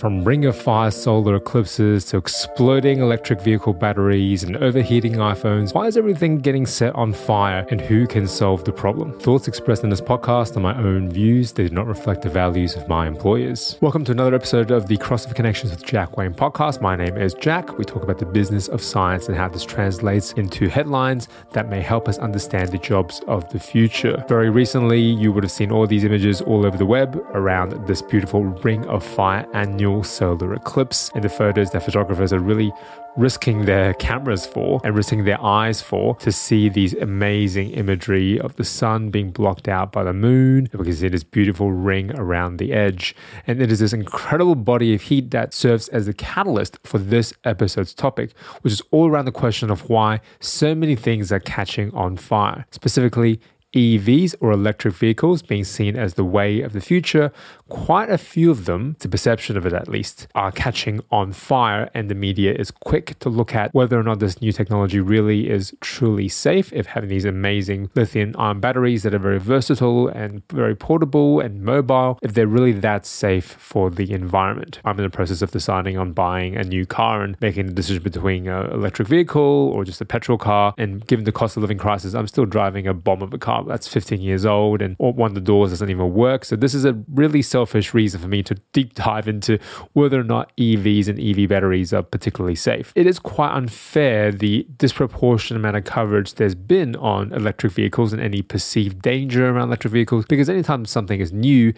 From ring of fire solar eclipses to exploding electric vehicle batteries and overheating iPhones, why is everything getting set on fire and who can solve the problem? Thoughts expressed in this podcast are my own views, they do not reflect the values of my employers. Welcome to another episode of the Cross of Connections with Jack Wang podcast. My name is Jack. We talk about the business of science and how this translates into headlines that may help us understand the jobs of the future. Very recently, you would have seen all these images all over the web around this beautiful ring of fire annular solar eclipse and the photos that photographers are really risking their cameras for and risking their eyes for to see these amazing imagery of the sun being blocked out by the moon. We can see this beautiful ring around the edge. And it is this incredible body of heat that serves as the catalyst for this episode's topic, which is all around the question of why so many things are catching on fire. Specifically, EVs or electric vehicles being seen as the way of the future, quite a few of them, the perception of it at least, are catching on fire, and the media is quick to look at whether or not this new technology really is truly safe. If having these amazing lithium ion batteries that are very versatile and very portable and mobile, if they're really that safe for the environment. I'm in the process of deciding on buying a new car and making the decision between an electric vehicle or just a petrol car. And given the cost of living crisis, I'm still driving a bomb of a car that's 15 years old and one of the doors doesn't even work. So this is a really selfish reason for me to deep dive into whether or not EVs and EV batteries are particularly safe. It is quite unfair the disproportionate amount of coverage there's been on electric vehicles and any perceived danger around electric vehicles because anytime something is new,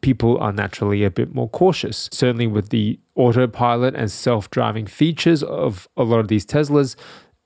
people are naturally a bit more cautious. Certainly with the autopilot and self-driving features of a lot of these Teslas,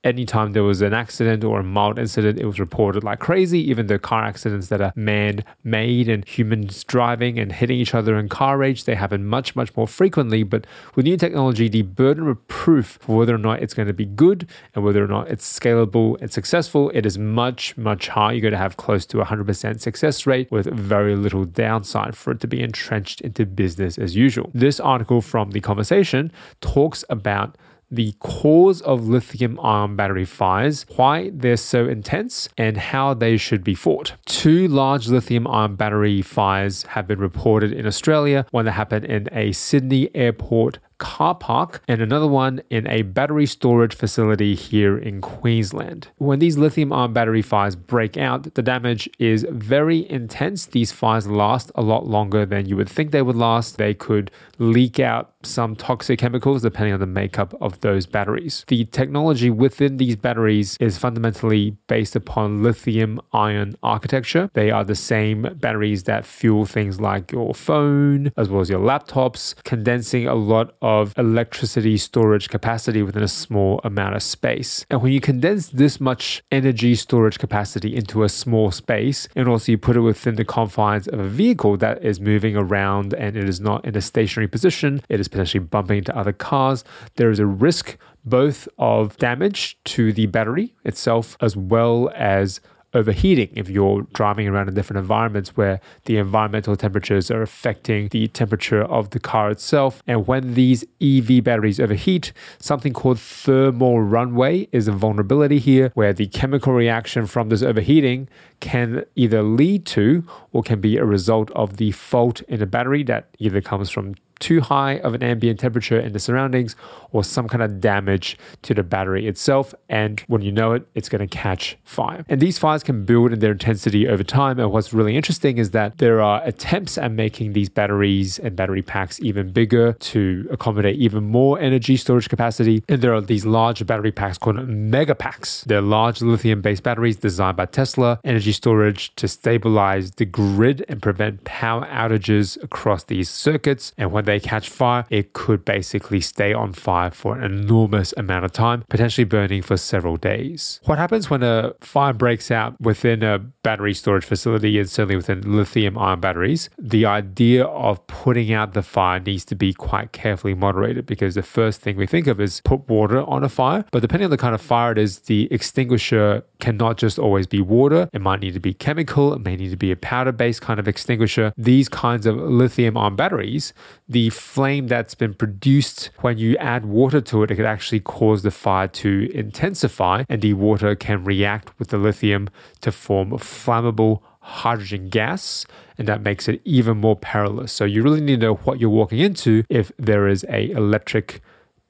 anytime there was an accident or a mild incident, it was reported like crazy. Even the car accidents that are man made and humans driving and hitting each other in car rage, they happen much, much more frequently. But with new technology, the burden of proof for whether or not it's going to be good and whether or not it's scalable and successful, it is much, much higher. You're going to have close to 100% success rate with very little downside for it to be entrenched into business as usual. This article from The Conversation talks about the cause of lithium ion battery fires, why they're so intense, and how they should be fought. Two large lithium ion battery fires have been reported in Australia, one that happened in a Sydney airport car park and another one in a battery storage facility here in Queensland. When these lithium ion battery fires break out, the damage is very intense. These fires last a lot longer than you would think they would last. They could leak out some toxic chemicals depending on the makeup of those batteries. The technology within these batteries is fundamentally based upon lithium ion architecture. They are the same batteries that fuel things like your phone as well as your laptops, condensing a lot of of electricity storage capacity within a small amount of space. And when you condense this much energy storage capacity into a small space, and also you put it within the confines of a vehicle that is moving around and it is not in a stationary position, it is potentially bumping into other cars, there is a risk both of damage to the battery itself as well as overheating if you're driving around in different environments where the environmental temperatures are affecting the temperature of the car itself. And when these EV batteries overheat, something called thermal runaway is a vulnerability here where the chemical reaction from this overheating can either lead to or can be a result of the fault in a battery that either comes from too high of an ambient temperature in the surroundings or some kind of damage to the battery itself. And when you know it, it's going to catch fire. And these fires can build in their intensity over time. And what's really interesting is that there are attempts at making these batteries and battery packs even bigger to accommodate even more energy storage capacity. And there are these large battery packs called mega packs. They're large lithium based batteries designed by Tesla, energy storage to stabilize the grid and prevent power outages across these circuits. And when they catch fire, it could basically stay on fire for an enormous amount of time, potentially burning for several days. What happens when a fire breaks out within a battery storage facility and certainly within lithium ion batteries? The idea of putting out the fire needs to be quite carefully moderated because the first thing we think of is put water on a fire. But depending on the kind of fire it is, the extinguisher cannot just always be water. It might need to be chemical, it may need to be a powder based kind of extinguisher. These kinds of lithium ion batteries, the the flame that's been produced when you add water to it, it could actually cause the fire to intensify, and the water can react with the lithium to form flammable hydrogen gas, and that makes it even more perilous. So you really need to know what you're walking into if there is a electric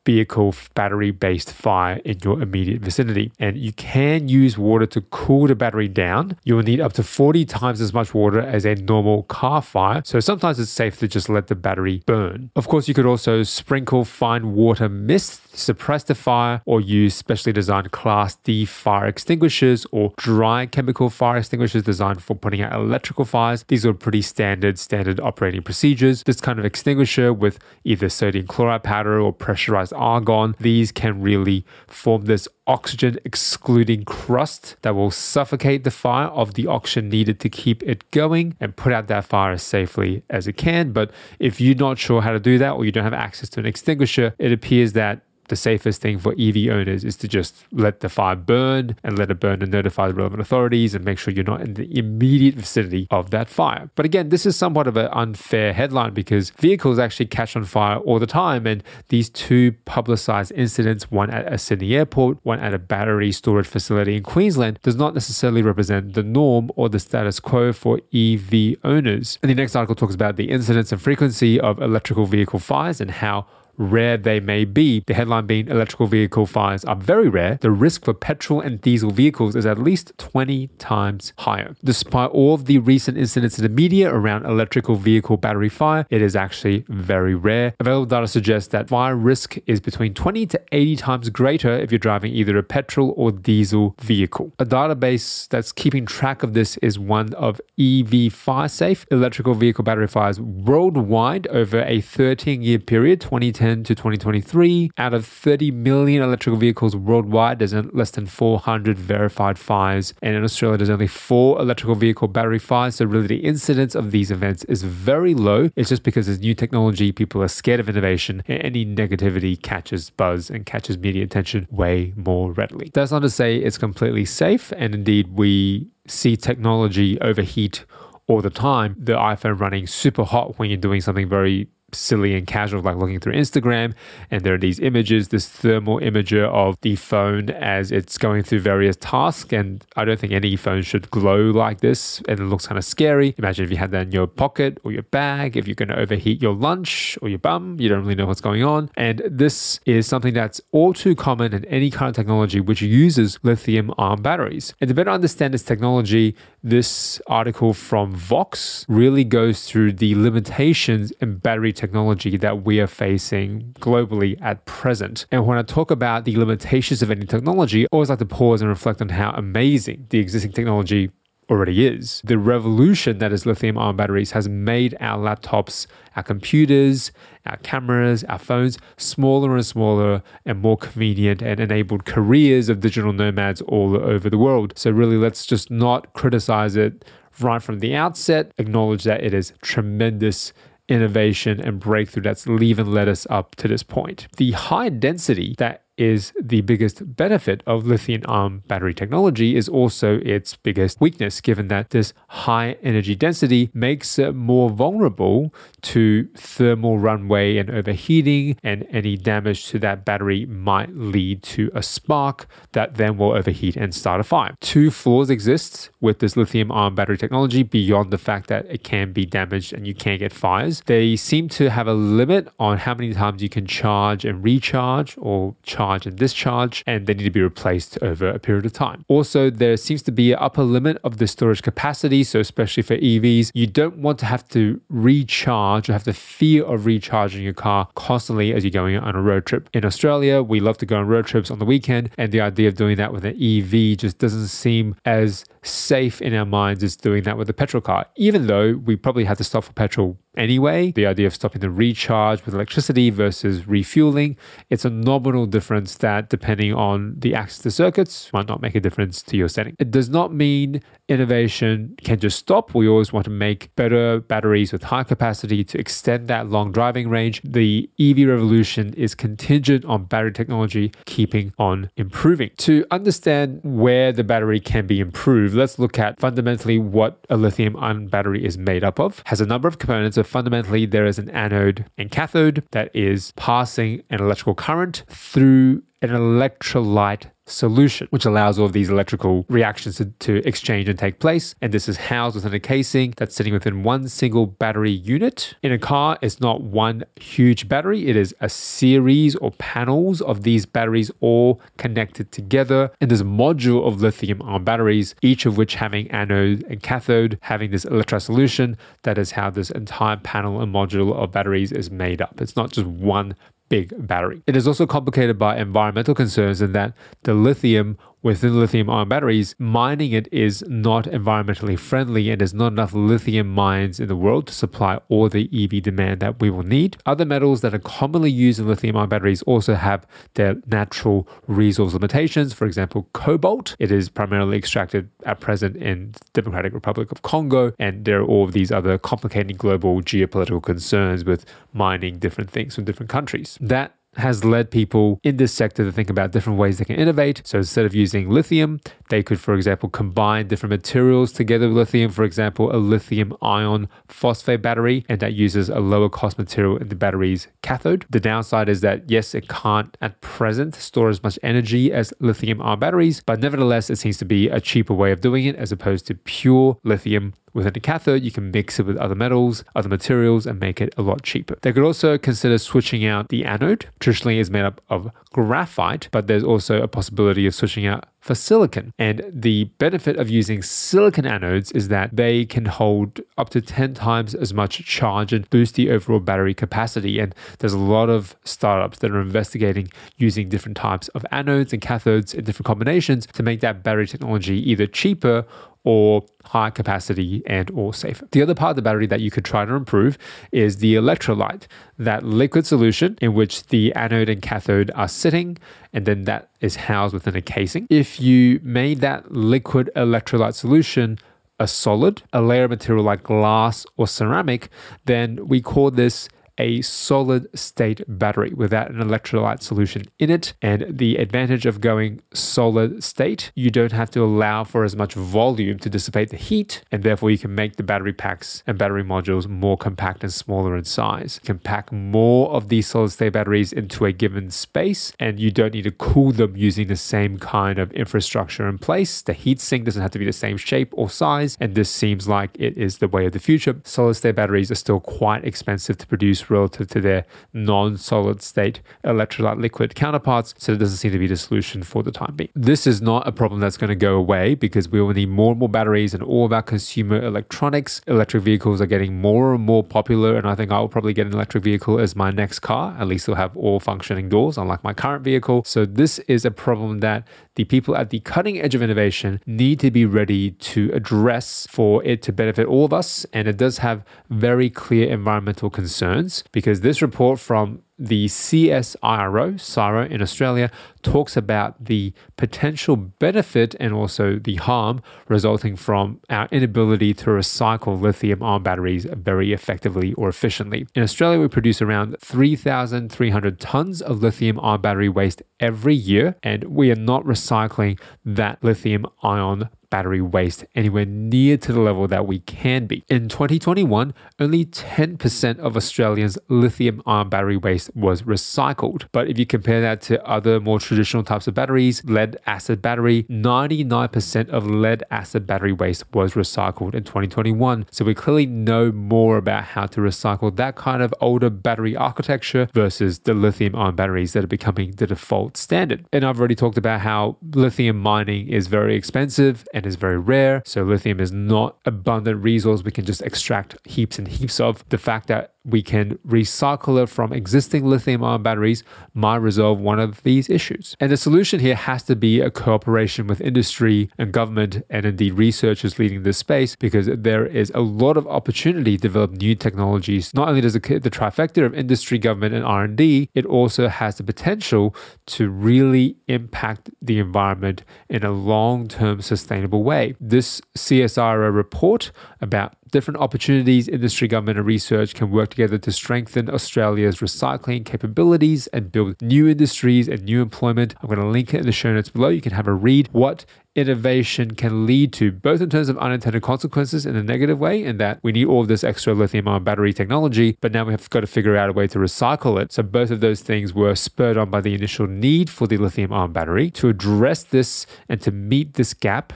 vehicle battery based fire in your immediate vicinity. And you can use water to cool the battery down. You will need up to 40 times as much water as a normal car fire. So sometimes it's safe to just let the battery burn. Of course, you could also sprinkle fine water mist, suppress the fire, or use specially designed Class D fire extinguishers or dry chemical fire extinguishers designed for putting out electrical fires. These are pretty standard, standard operating procedures. This kind of extinguisher with either sodium chloride powder or pressurized argon, these can really form this oxygen excluding crust that will suffocate the fire of the oxygen needed to keep it going and put out that fire as safely as it can. But if you're not sure how to do that or you don't have access to an extinguisher, it appears that the safest thing for EV owners is to just let the fire burn and let it burn and notify the relevant authorities and make sure you're not in the immediate vicinity of that fire. But again, this is somewhat of an unfair headline because vehicles actually catch on fire all the time. And these two publicized incidents, one at a Sydney airport, one at a battery storage facility in Queensland, does not necessarily represent the norm or the status quo for EV owners. And the next article talks about the incidence and frequency of electrical vehicle fires and how rare they may be. The headline being electrical vehicle fires are very rare. The risk for petrol and diesel vehicles is at least 20 times higher. Despite all of the recent incidents in the media around electrical vehicle battery fire, it is actually very rare. Available data suggests that fire risk is between 20 to 80 times greater if you're driving either a petrol or diesel vehicle. A database that's keeping track of this is one of EV FireSafe, electrical vehicle battery fires worldwide over a 13 year period, 2010 2010 to 2023, out of 30 million electrical vehicles worldwide, there's less than 400 verified fires. And in Australia, there's only four electrical vehicle battery fires. So, really, the incidence of these events is very low. It's just because there's new technology, people are scared of innovation, and any negativity catches buzz and catches media attention way more readily. That's not to say it's completely safe. And indeed, we see technology overheat all the time. The iPhone running super hot when you're doing something very silly and casual, like looking through Instagram, and there are these images, this thermal imager of the phone as it's going through various tasks. And I don't think any phone should glow like this, and it looks kind of scary. Imagine if you had that in your pocket or your bag, if you're going to overheat your lunch or your bum, you don't really know what's going on. And this is something that's all too common in any kind of technology which uses lithium ion batteries. And to better understand this technology, this article from Vox really goes through the limitations in battery technology that we are facing globally at present. And when I talk about the limitations of any technology, I always like to pause and reflect on how amazing the existing technology already is. The revolution that is lithium ion batteries has made our laptops, our computers, our cameras, our phones smaller and smaller and more convenient and enabled careers of digital nomads all over the world. So, really, let's just not criticize it right from the outset, acknowledge that it is tremendous innovation and breakthrough that's even led us up to this point. The high density that is the biggest benefit of lithium ion battery technology is also its biggest weakness, given that this high energy density makes it more vulnerable to thermal runaway and overheating, and any damage to that battery might lead to a spark that then will overheat and start a fire. Two flaws exist with this lithium ion battery technology beyond the fact that it can be damaged and you can get fires. They seem to have a limit on how many times you can charge and recharge or charge charge and discharge, and they need to be replaced over a period of time. Also, there seems to be an upper limit of the storage capacity. So, especially for EVs, you don't want to have to recharge or have the fear of recharging your car constantly as you're going on a road trip. In Australia, we love to go on road trips on the weekend, and the idea of doing that with an EV just doesn't seem as safe in our minds as doing that with a petrol car, even though we probably have to stop for petrol anyway. The idea of stopping the recharge with electricity versus refueling, it's a nominal difference that, depending on the access to circuits, might not make a difference to your setting. It does not mean innovation can just stop. We always want to make better batteries with high capacity to extend that long driving range. The EV revolution is contingent on battery technology keeping on improving. To understand where the battery can be improved, let's look at fundamentally what a lithium ion battery is made up of. Has a number of components so fundamentally, there is an anode and cathode that is passing an electrical current through an electrolyte solution, which allows all of these electrical reactions to, to, exchange and take place. And this is housed within a casing that's sitting within one single battery unit. In a car, it's not one huge battery, it is a series or panels of these batteries all connected together. And this module of lithium ion batteries, each of which having anode and cathode, having this electrolyte solution. That is how this entire panel and module of batteries is made up. It's not just one big battery. It is also complicated by environmental concerns in that the lithium within lithium ion batteries, mining it is not environmentally friendly and there's not enough lithium mines in the world to supply all the EV demand that we will need. Other metals that are commonly used in lithium ion batteries also have their natural resource limitations. For example, cobalt. It is primarily extracted at present in Democratic Republic of Congo, and there are all of these other complicating global geopolitical concerns with mining different things from different countries. That has led people in this sector to think about different ways they can innovate. So instead of using lithium, they could, for example, combine different materials together with lithium. For example, a lithium iron phosphate battery, and that uses a lower cost material in the battery's cathode. The downside is that, yes, it can't at present store as much energy as lithium ion batteries, but nevertheless, it seems to be a cheaper way of doing it as opposed to pure lithium Within a cathode, you can mix it with other metals, other materials, and make it a lot cheaper. They could also consider switching out the anode. Traditionally, is made up of graphite, but there's also a possibility of switching out for silicon. And the benefit of using silicon anodes is that they can hold up to 10 times as much charge and boost the overall battery capacity. And there's a lot of startups that are investigating using different types of anodes and cathodes in different combinations to make that battery technology either cheaper or high capacity and or safer. The other part of the battery that you could try to improve is the electrolyte, that liquid solution in which the anode and cathode are sitting and then that is housed within a casing. If you made that liquid electrolyte solution a solid, a layer of material like glass or ceramic, then we call this a solid state battery without an electrolyte solution in it. And the advantage of going solid state, you don't have to allow for as much volume to dissipate the heat, and therefore you can make the battery packs and battery modules more compact and smaller in size. You can pack more of these solid state batteries into a given space, and you don't need to cool them using the same kind of infrastructure in place. The heat sink doesn't have to be the same shape or size, and this seems like it is the way of the future. Solid state batteries are still quite expensive to produce relative to their non solid state electrolyte liquid counterparts. So it doesn't seem to be the solution for the time being. This is not a problem that's going to go away because we will need more and more batteries and all of our consumer electronics. Electric vehicles are getting more and more popular, and I think I'll probably get an electric vehicle as my next car. At least it'll have all functioning doors, unlike my current vehicle. So this is a problem that the people at the cutting edge of innovation need to be ready to address for it to benefit all of us. And it does have very clear environmental concerns because this report from the CSIRO, CSIRO in Australia, talks about the potential benefit and also the harm resulting from our inability to recycle lithium ion batteries very effectively or efficiently. In Australia, we produce around 3,300 tons of lithium ion battery waste every year, and we are not recycling that lithium ion battery waste anywhere near to the level that we can be. In 2021, only 10% of Australians' lithium ion battery waste was recycled. But if you compare that to other more traditional types of batteries, lead acid battery, 99% of lead acid battery waste was recycled in 2021. So we clearly know more about how to recycle that kind of older battery architecture versus the lithium ion batteries that are becoming the default standard. And I've already talked about how lithium mining is very expensive and is very rare. So lithium is not abundant resource we can just extract heaps and heaps of. The fact that we can recycle it from existing lithium ion batteries might resolve one of these issues. And the solution here has to be a cooperation with industry and government and indeed researchers leading this space because there is a lot of opportunity to develop new technologies. Not only does the, the trifecta of industry, government and R&D, it also has the potential to really impact the environment in a long-term sustainable way. This CSIRO report about different opportunities industry, government, and research can work together to strengthen Australia's recycling capabilities and build new industries and new employment. I'm going to link it in the show notes below. You can have a read what innovation can lead to, both in terms of unintended consequences in a negative way, in that we need all of this extra lithium ion battery technology, but now we have got to figure out a way to recycle it. So both of those things were spurred on by the initial need for the lithium ion battery. To address this and to meet this gap,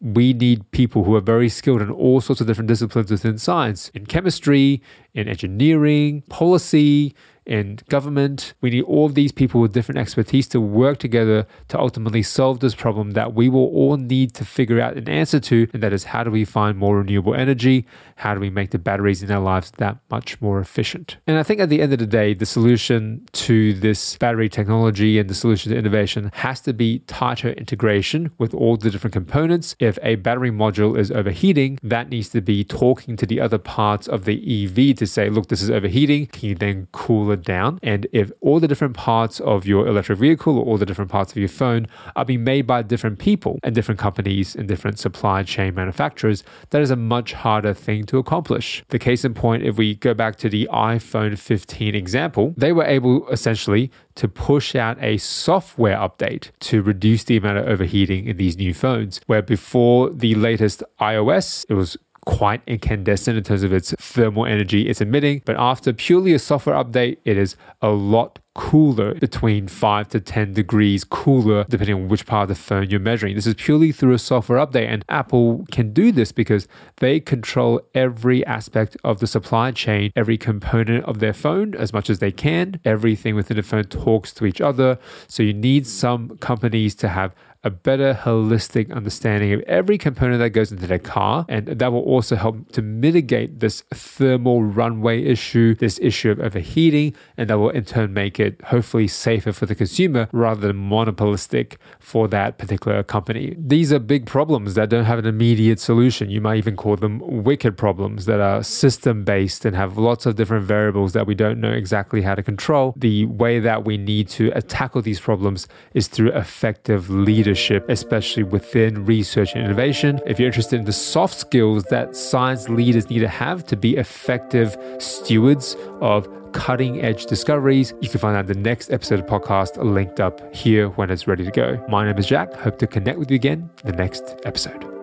we need people who are very skilled in all sorts of different disciplines within science, in chemistry, in engineering, policy, in government. We need all of these people with different expertise to work together to ultimately solve this problem that we will all need to figure out an answer to. And that is how do we find more renewable energy? How do we make the batteries in our lives that much more efficient? And I think at the end of the day, the solution to this battery technology and the solution to innovation has to be tighter integration with all the different components. If a battery module is overheating, that needs to be talking to the other parts of the EV to say, look, this is overheating. Can you then cool it down? And if all the different parts of your electric vehicle or all the different parts of your phone are being made by different people and different companies and different supply chain manufacturers, that is a much harder thing to accomplish. The case in point, if we go back to the iPhone 15 example, they were able essentially to push out a software update to reduce the amount of overheating in these new phones, where before the latest iOS, it was quite incandescent in terms of its thermal energy it's emitting. But after purely a software update, it is a lot cooler, between 5 to 10 degrees cooler, depending on which part of the phone you're measuring. This is purely through a software update, and Apple can do this because they control every aspect of the supply chain, every component of their phone as much as they can. Everything within the phone talks to each other. So you need some companies to have a better holistic understanding of every component that goes into their car. And that will also help to mitigate this thermal runaway issue, this issue of overheating, and that will in turn make it hopefully safer for the consumer rather than monopolistic for that particular company. These are big problems that don't have an immediate solution. You might even call them wicked problems that are system based and have lots of different variables that we don't know exactly how to control. The way that we need to tackle these problems is through effective leadership leadership, especially within research and innovation. If you're interested in the soft skills that science leaders need to have to be effective stewards of cutting edge discoveries, you can find out the next episode of podcast linked up here when it's ready to go. My name is Jack. Hope to connect with you again in the next episode.